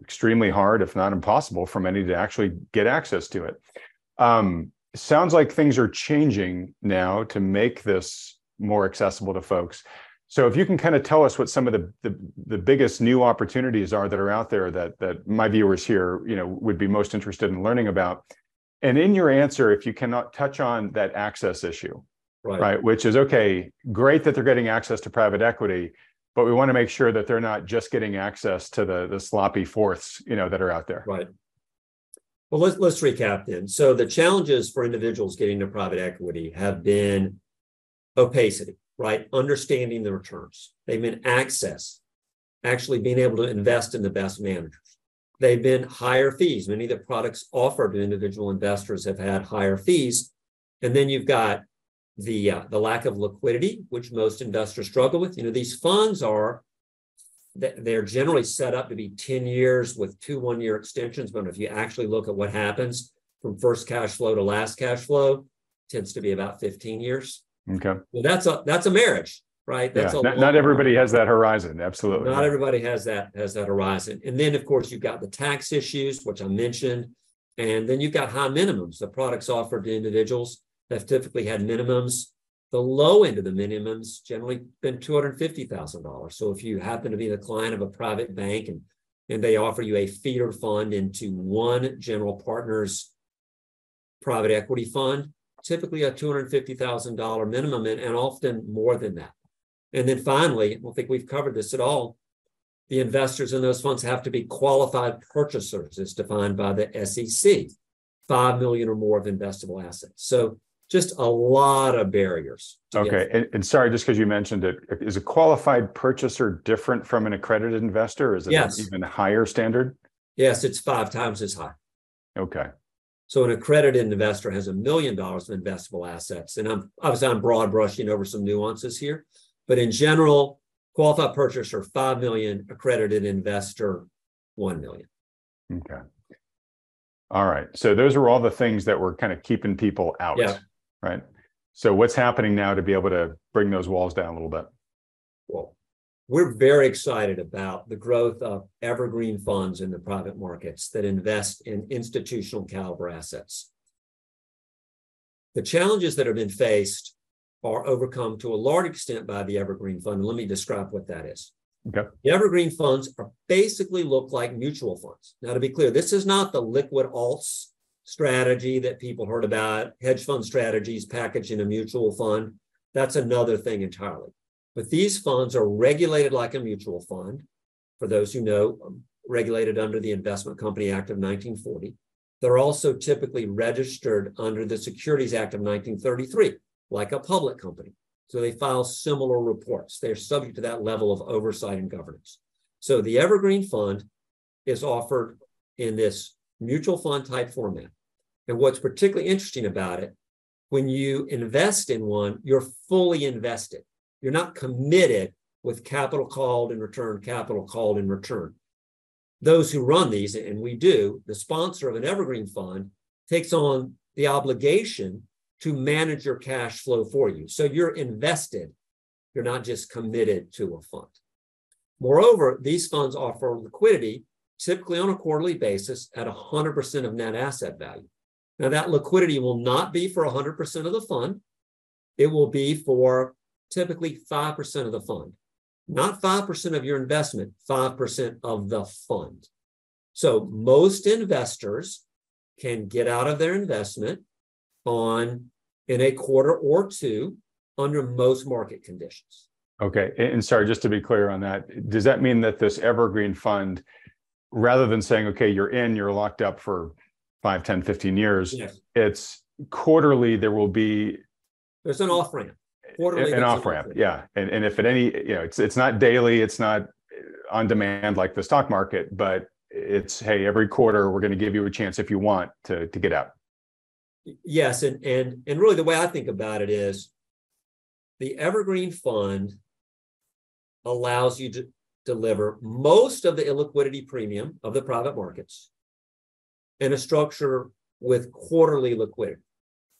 extremely hard, if not impossible, for many to actually get access to it. Um, sounds like things are changing now to make this more accessible to folks. So if you can kind of tell us what some of the, the, the biggest new opportunities are that are out there that that my viewers here, you know, would be most interested in learning about. And in your answer, if you cannot touch on that access issue, Right. right, which is okay, great that they're getting access to private equity, but we want to make sure that they're not just getting access to the the sloppy fourths, you know, that are out there. Right. Well, let's let's recap then. So the challenges for individuals getting to private equity have been opacity, right? Understanding the returns. They've been access, actually being able to invest in the best managers. They've been higher fees. Many of the products offered to individual investors have had higher fees. And then you've got the uh, the lack of liquidity, which most investors struggle with. You know, these funds are they're generally set up to be 10 years with two one year extensions. But if you actually look at what happens from first cash flow to last cash flow, tends to be about 15 years. Okay. Well, that's a that's a marriage, right? That's yeah. not, not everybody has that horizon. Absolutely. not everybody has that has that horizon. And then of course you've got the tax issues, which I mentioned, and then you've got high minimums. The products offered to individuals have typically had minimums the low end of the minimums generally been $250,000. So if you happen to be the client of a private bank and, and they offer you a feeder fund into one general partner's private equity fund, typically a $250,000 minimum and, and often more than that. And then finally, I don't think we've covered this at all. The investors in those funds have to be qualified purchasers, as defined by the SEC, 5 million or more of investable assets. So just a lot of barriers. Okay. And, and, sorry, just because you mentioned it, is a qualified purchaser different from an accredited investor? Is it yes. an even higher standard? Yes, it's five times as high. Okay. So an accredited investor has a million dollars of investable assets. And I'm obviously I'm broad brushing over some nuances here, but in general, qualified purchaser, five million, accredited investor, one million. Okay. All right. So those are all the things that were kind of keeping people out. Yeah right? So what's happening now to be able to bring those walls down a little bit? Well, we're very excited about the growth of evergreen funds in the private markets that invest in institutional caliber assets. The challenges that have been faced are overcome to a large extent by the evergreen fund. Let me describe what that is. Okay. The evergreen funds are basically look like mutual funds. Now, to be clear, this is not the liquid alts strategy that people heard about, hedge fund strategies packaged in a mutual fund. That's another thing entirely. But these funds are regulated like a mutual fund. For those who know, um, regulated under the Investment Company Act of 1940. They're also typically registered under the Securities Act of 1933, like a public company. So they file similar reports. They're subject to that level of oversight and governance. So the Evergreen Fund is offered in this mutual fund type format. And what's particularly interesting about it, when you invest in one, you're fully invested. You're not committed with capital called in return, capital called in return. Those who run these, and we do, the sponsor of an evergreen fund takes on the obligation to manage your cash flow for you. So you're invested, you're not just committed to a fund. Moreover, these funds offer liquidity typically on a quarterly basis at 100% of net asset value. Now, that liquidity will not be for 100% of the fund. It will be for typically 5% of the fund, not 5% of your investment, 5% of the fund. So most investors can get out of their investment on in a quarter or two under most market conditions. Okay. And sorry, just to be clear on that, does that mean that this evergreen fund, rather than saying, okay, you're in, you're locked up for 5, 10, 15 years, Yes. it's quarterly, there will be There's an off ramp. Quarterly, an off ramp. Yeah. And, and if at any, you know, it's, it's not daily, it's not on demand like the stock market, but it's hey, every quarter we're going to give you a chance if you want to to get out. Yes, and and and really the way I think about it is the evergreen fund allows you to deliver most of the illiquidity premium of the private markets in a structure with quarterly liquidity.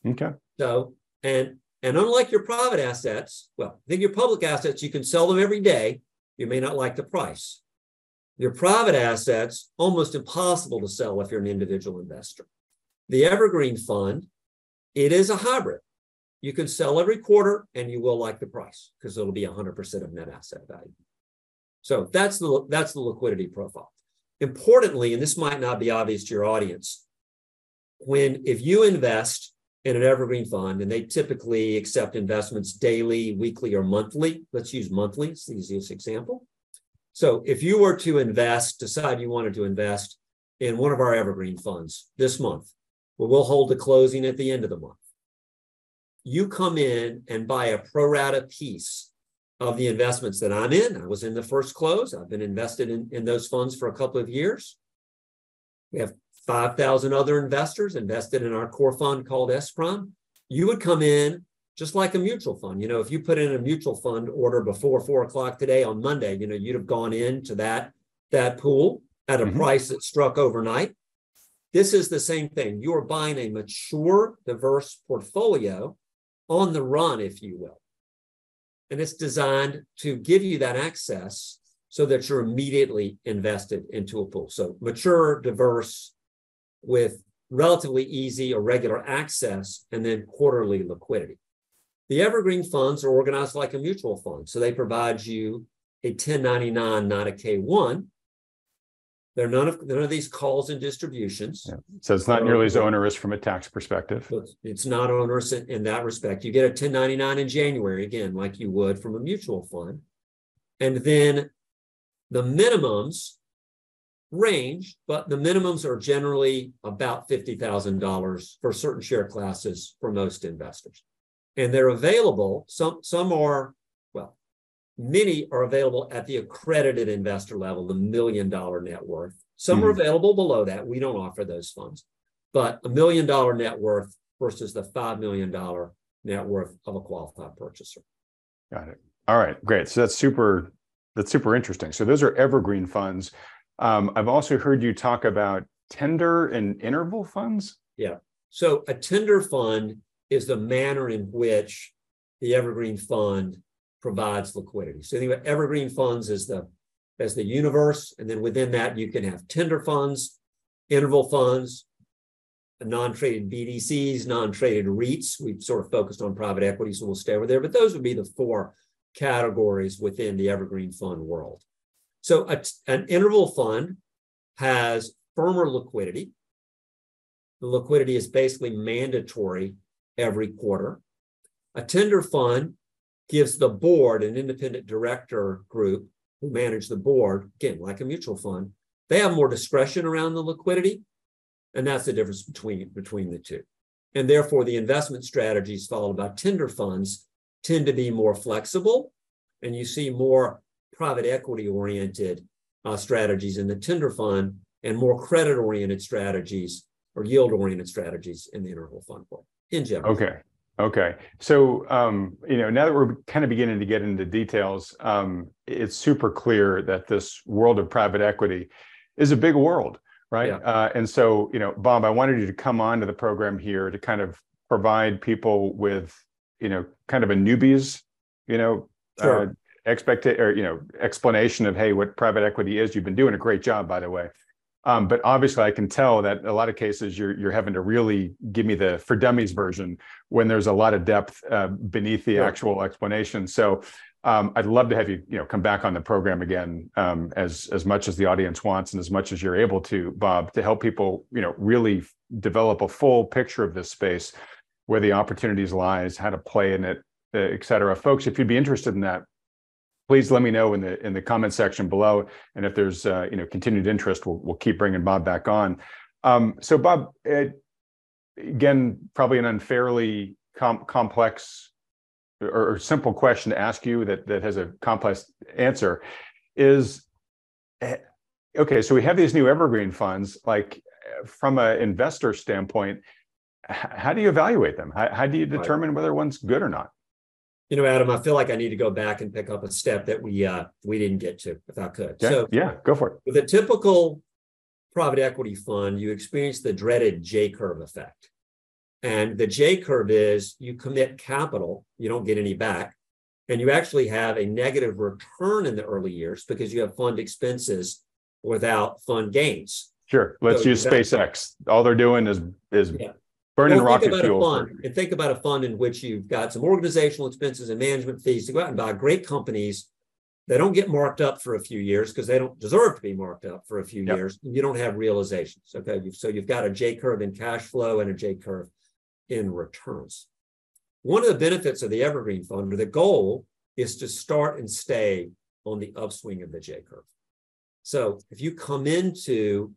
Okay. So, and and unlike your private assets, well, I think your public assets, you can sell them every day. You may not like the price. Your private assets, almost impossible to sell if you're an individual investor. The Evergreen Fund, it is a hybrid. You can sell every quarter and you will like the price because it'll be 100% of net asset value. So that's the that's the liquidity profile. Importantly, and this might not be obvious to your audience, when if you invest in an evergreen fund and they typically accept investments daily, weekly, or monthly, let's use monthly, it's the easiest example. So if you were to invest, decide you wanted to invest in one of our evergreen funds this month, well, we'll hold the closing at the end of the month. You come in and buy a pro rata piece of the investments that I'm in. I was in the first close. I've been invested in, in those funds for a couple of years. We have 5,000 other investors invested in our core fund called S Prime. You would come in just like a mutual fund. You know, if you put in a mutual fund order before four o'clock today on Monday, you know, you'd have gone into that, that pool at a mm-hmm. price that struck overnight. This is the same thing. You're buying a mature, diverse portfolio on the run, if you will. And it's designed to give you that access so that you're immediately invested into a pool. So mature, diverse, with relatively easy or regular access, and then quarterly liquidity. The evergreen funds are organized like a mutual fund. So they provide you a 1099, not a K1, there are none of none of these calls and distributions. Yeah. So it's not nearly as um, onerous from a tax perspective. It's not onerous in, in that respect. You get a 1099 in January again, like you would from a mutual fund, and then the minimums range, but the minimums are generally about fifty thousand dollars for certain share classes for most investors, and they're available. Some some are Many are available at the accredited investor level, the million dollar net worth. Some mm-hmm. are available below that. We don't offer those funds, but a million dollar net worth versus the $5 million net worth of a qualified purchaser. Got it. All right, great. So that's super, that's super interesting. So those are evergreen funds. Um, I've also heard you talk about tender and interval funds. Yeah. So a tender fund is the manner in which the evergreen fund provides liquidity. So think about evergreen funds as the as the universe, and then within that you can have tender funds, interval funds, non-traded BDCs, non-traded REITs. We've sort of focused on private equity, so we'll stay over there. But those would be the four categories within the evergreen fund world. So a, an interval fund has firmer liquidity. The liquidity is basically mandatory every quarter. A tender fund gives the board an independent director group who manage the board, again, like a mutual fund, they have more discretion around the liquidity. And that's the difference between, between the two. And therefore, the investment strategies followed by tender funds tend to be more flexible. And you see more private equity oriented uh, strategies in the tender fund and more credit oriented strategies or yield oriented strategies in the interval fund world in general. Okay. Okay. So, um, you know, now that we're kind of beginning to get into details, um, it's super clear that this world of private equity is a big world, right? Yeah. Uh, and so, you know, Bob, I wanted you to come on to the program here to kind of provide people with, you know, kind of a newbies, you know, sure. uh, expect or you know explanation of hey what private equity is you've been doing a great job by the way um, but obviously, I can tell that a lot of cases you're you're having to really give me the for dummies version when there's a lot of depth uh, beneath the actual explanation. So um, I'd love to have you you know come back on the program again um, as as much as the audience wants and as much as you're able to, Bob, to help people you know really develop a full picture of this space, where the opportunities lies, how to play in it, uh, et cetera. Folks, if you'd be interested in that, please let me know in the in the comment section below. And if there's uh, you know continued interest, we'll we'll keep bringing Bob back on. Um, so Bob, uh, again, probably an unfairly com- complex or, or, simple question to ask you that that has a complex answer is. Uh, okay, so we have these new evergreen funds. Like from an investor standpoint, how do you evaluate them? How, how do you determine whether one's good or not? You know, Adam, I feel like I need to go back and pick up a step that we uh we didn't get to, if I could. Yeah, so yeah, go for it. With a typical private equity fund, you experience the dreaded J curve effect. And the J curve is you commit capital, you don't get any back, and you actually have a negative return in the early years because you have fund expenses without fund gains. Sure. Let's so use SpaceX. All they're doing is is yeah. Burning well, rocket fuel. Fund, and think about a fund in which you've got some organizational expenses and management fees to go out and buy great companies. They don't get marked up for a few years because they don't deserve to be marked up for a few yep. years. You don't have realizations. Okay. So you've got a J curve in cash flow and a J curve in returns. One of the benefits of the Evergreen Fund, or the goal, is to start and stay on the upswing of the J curve. So if you come into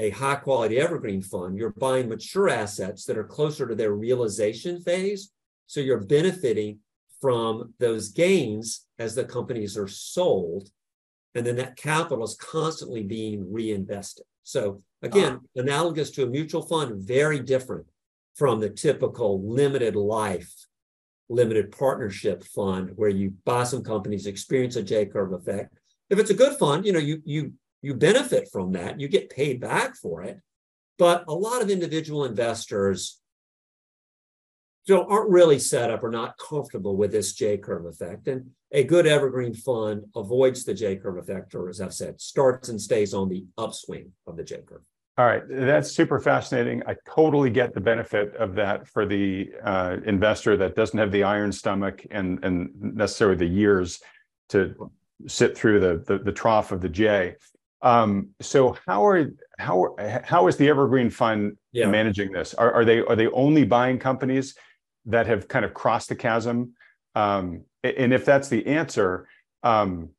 a high quality evergreen fund, you're buying mature assets that are closer to their realization phase. So you're benefiting from those gains as the companies are sold. And then that capital is constantly being reinvested. So again, uh, analogous to a mutual fund, very different from the typical limited life, limited partnership fund where you buy some companies, experience a J curve effect. If it's a good fund, you know, you you you benefit from that, you get paid back for it. But a lot of individual investors don't, aren't really set up or not comfortable with this J curve effect. And a good evergreen fund avoids the J curve effect, or as I've said, starts and stays on the upswing of the J curve. All right, that's super fascinating. I totally get the benefit of that for the uh, investor that doesn't have the iron stomach and and necessarily the years to sit through the the, the trough of the J. Um, so how are how how is the Evergreen Fund yeah. managing this? Are, are they are they only buying companies that have kind of crossed the chasm? Um, and if that's the answer, um,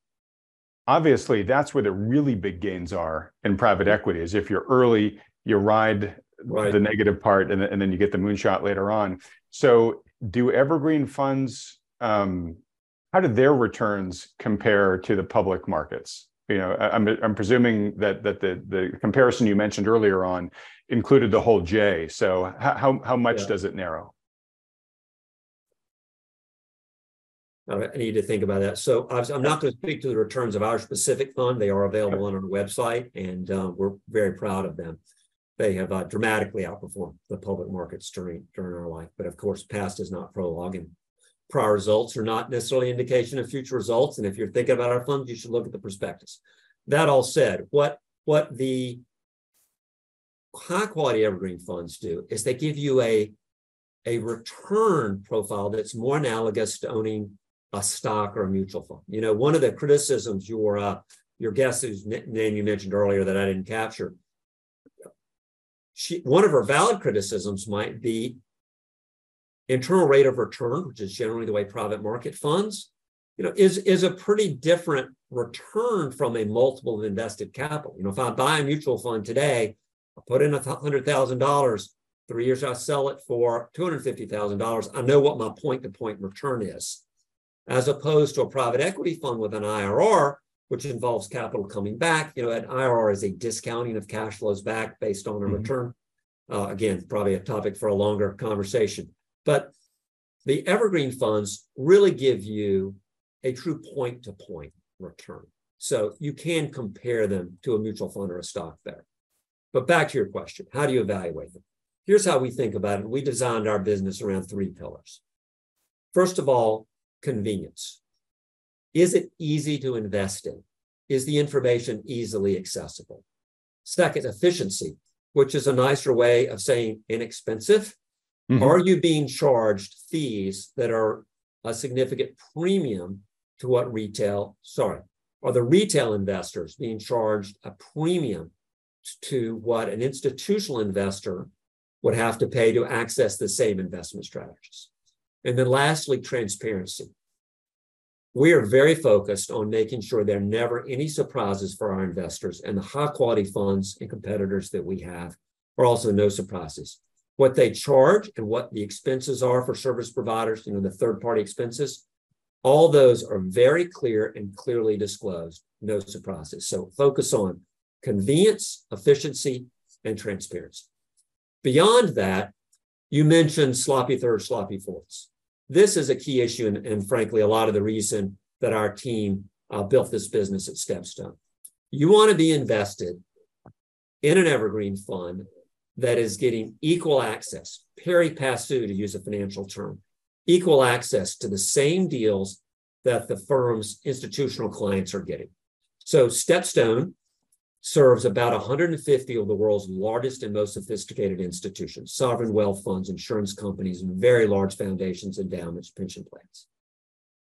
obviously that's where the really big gains are in private equity. Is if you're early, you ride right. the negative part, and, and then you get the moonshot later on. So do evergreen funds? Um, how do their returns compare to the public markets? You know, I'm, I'm presuming that that the the comparison you mentioned earlier on included the whole J. So how how much yeah. does it narrow? I need to think about that. So I'm not going to speak to the returns of our specific fund. They are available on our website, and uh, we're very proud of them. They have uh, dramatically outperformed the public markets during during our life. But of course, past is not prologue, and prior results are not necessarily indication of future results. And if you're thinking about our funds, you should look at the prospectus. That all said, what what the high quality evergreen funds do is they give you a a return profile that's more analogous to owning a stock or a mutual fund. You know, one of the criticisms your uh, your guest whose name you mentioned earlier that I didn't capture, she one of her valid criticisms might be internal rate of return, which is generally the way private market funds, you know, is, is a pretty different return from a multiple of invested capital. You know, if I buy a mutual fund today, I put in a hundred thousand dollars, three years I sell it for two hundred fifty thousand dollars. I know what my point-to-point return is, as opposed to a private equity fund with an IRR, which involves capital coming back. You know, an IRR is a discounting of cash flows back based on a mm-hmm. return. Uh, again, probably a topic for a longer conversation. But the evergreen funds really give you a true point to point return. So you can compare them to a mutual fund or a stock there. But back to your question, how do you evaluate them? Here's how we think about it. We designed our business around three pillars. First of all, convenience. Is it easy to invest in? Is the information easily accessible? Second, efficiency, which is a nicer way of saying inexpensive Mm-hmm. Are you being charged fees that are a significant premium to what retail, sorry, are the retail investors being charged a premium to what an institutional investor would have to pay to access the same investment strategies? And then lastly, transparency. We are very focused on making sure there are never any surprises for our investors, and the high quality funds and competitors that we have are also no surprises what they charge and what the expenses are for service providers, you know, the third party expenses, all those are very clear and clearly disclosed. No surprises. So focus on convenience, efficiency, and transparency. Beyond that, you mentioned sloppy thirds, sloppy fourths. This is a key issue, and, and frankly, a lot of the reason that our team uh, built this business at Stepstone. You want to be invested in an evergreen fund that is getting equal access, pari passu to use a financial term, equal access to the same deals that the firm's institutional clients are getting. So Stepstone serves about 150 of the world's largest and most sophisticated institutions, sovereign wealth funds, insurance companies, and very large foundations, endowments, pension plans.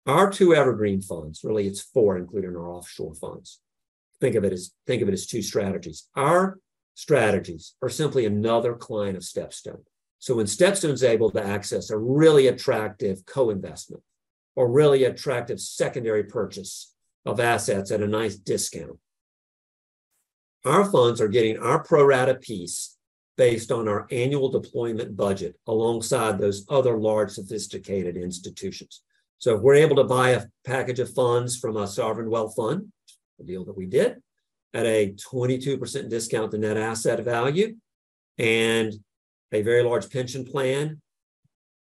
Our two evergreen funds, really it's four, including our offshore funds. Think of it as think of it as two strategies. Our strategies are simply another client of Stepstone. So when Stepstone's able to access a really attractive co-investment or really attractive secondary purchase of assets at a nice discount, our funds are getting our pro rata piece based on our annual deployment budget alongside those other large sophisticated institutions. So if we're able to buy a package of funds from a sovereign wealth fund, the deal that we did, at a 22% discount to net asset value, and a very large pension plan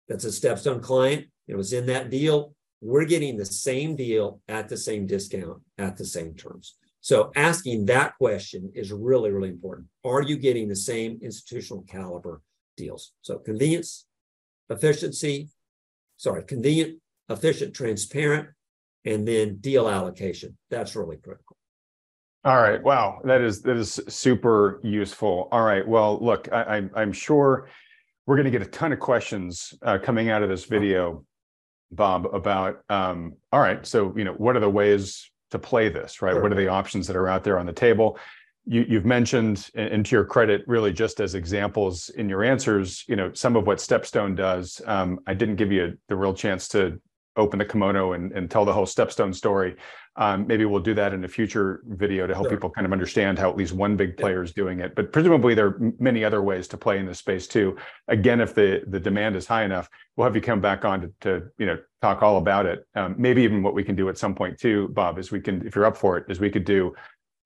that's a Stepstone client, it was in that deal, we're getting the same deal at the same discount at the same terms. So asking that question is really, really important. Are you getting the same institutional caliber deals? So convenience, efficiency, sorry, convenient, efficient, transparent, and then deal allocation. That's really critical. All right. Wow. That is that is super useful. All right. Well, look, I, I, am sure we're going to get a ton of questions uh, coming out of this video, Bob, about um, all right. So, you know, what are the ways to play this, right? Sure. What are the options that are out there on the table? You, you've mentioned, and to your credit, really just as examples in your answers, you know, some of what Stepstone does. Um, I didn't give you the real chance to open the kimono and, and tell the whole Stepstone story. Um, maybe we'll do that in a future video to help sure. people kind of understand how at least one big player yeah. is doing it. But presumably there are many other ways to play in this space too. Again, if the the demand is high enough, we'll have you come back on to, to you know talk all about it. Um, maybe even what we can do at some point too, Bob, is we can, if you're up for it, is we could do.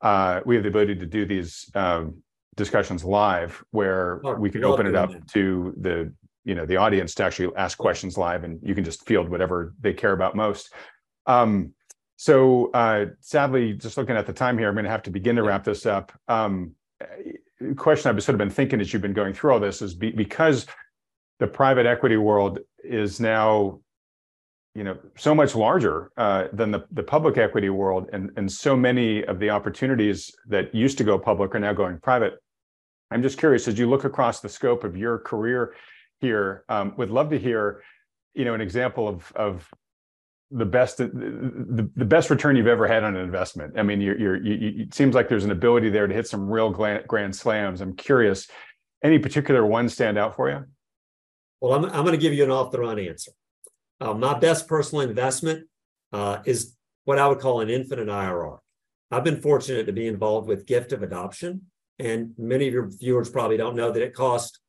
Uh, we have the ability to do these um, discussions live, where oh, we could open it up to the you know the audience to actually ask questions live, and you can just field whatever they care about most. Um, so uh, sadly, just looking at the time here, I'm going to have to begin to wrap this up. Um, question I've sort of been thinking as you've been going through all this is be, because the private equity world is now, you know, so much larger uh, than the, the public equity world, and and so many of the opportunities that used to go public are now going private. I'm just curious as you look across the scope of your career here, um, would love to hear, you know, an example of of the best the, the best return you've ever had on an investment. I mean you're, you're you, it seems like there's an ability there to hit some real grand, grand slams. I'm curious any particular one stand out for you? Well i'm, I'm going to give you an off the run answer. Uh, my best personal investment uh, is what i would call an infinite irr i've been fortunate to be involved with gift of adoption and many of your viewers probably don't know that it costs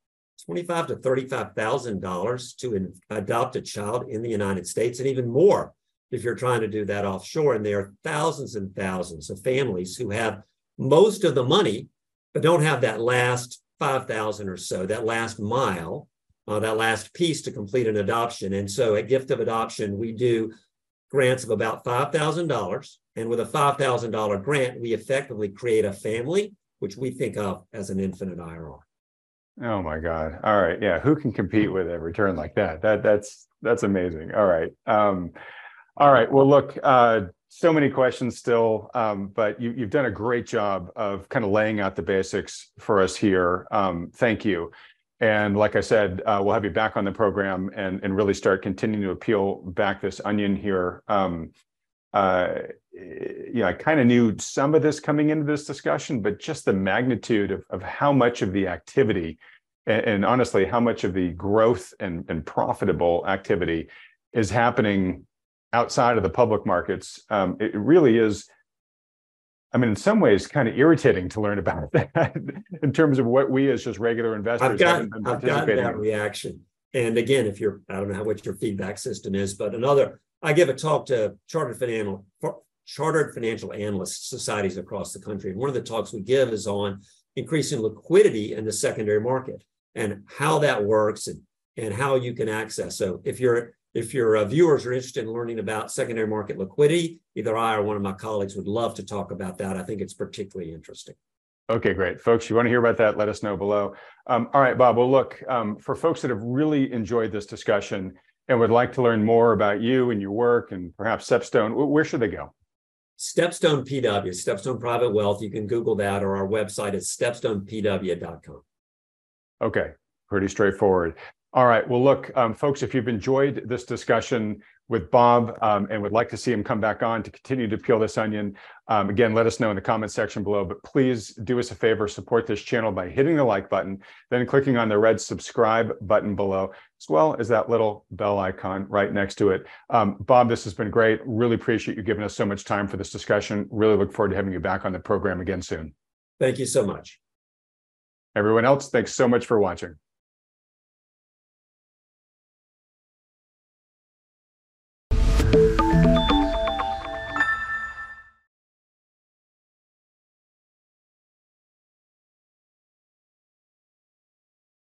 twenty-five to thirty-five thousand dollars to in, adopt a child in the United States, and even more if you're trying to do that offshore. And there are thousands and thousands of families who have most of the money, but don't have that last five thousand or so, that last mile, uh, that last piece to complete an adoption. And so, at Gift of Adoption, we do grants of about five thousand dollars, and with a five thousand dollar grant, we effectively create a family, which we think of as an infinite IRR. Oh my God. All right. Yeah. Who can compete with a return like that? That that's that's amazing. All right. Um, all right. Well, look, uh, so many questions still, um, but you, have done a great job of kind of laying out the basics for us here. Um, thank you. And like I said, uh, we'll have you back on the program and, and really start continuing to peel back this onion here. Um, uh, you know, I kind of knew some of this coming into this discussion, but just the magnitude of, of how much of the activity and, and honestly, how much of the growth and, and profitable activity is happening outside of the public markets. Um, it really is, I mean, in some ways, kind of irritating to learn about that in terms of what we as just regular investors I've got, I've got that reaction. And again, if you're, I don't know how what your feedback system is, but another, I give a talk to chartered financial chartered financial analyst societies across the country. And one of the talks we give is on increasing liquidity in the secondary market and how that works and, and how you can access. So if you're if your uh, viewers are interested in learning about secondary market liquidity, either I or one of my colleagues would love to talk about that. I think it's particularly interesting. Okay, great. Folks, you want to hear about that? Let us know below. Um, all right, Bob. Well, look, um, for folks that have really enjoyed this discussion and would like to learn more about you and your work and perhaps Stepstone, where should they go? Stepstone PW, Stepstone Private Wealth. You can Google that or our website is stepstonepw.com. Okay, pretty straightforward. All right. Well, look, um, folks, if you've enjoyed this discussion with Bob um, and would like to see him come back on to continue to peel this onion, um, again, let us know in the comment section below. But please do us a favor, support this channel by hitting the like button, then clicking on the red subscribe button below, as well as that little bell icon right next to it. Um, Bob, this has been great. Really appreciate you giving us so much time for this discussion. Really look forward to having you back on the program again soon. Thank you so much. Everyone else, thanks so much for watching.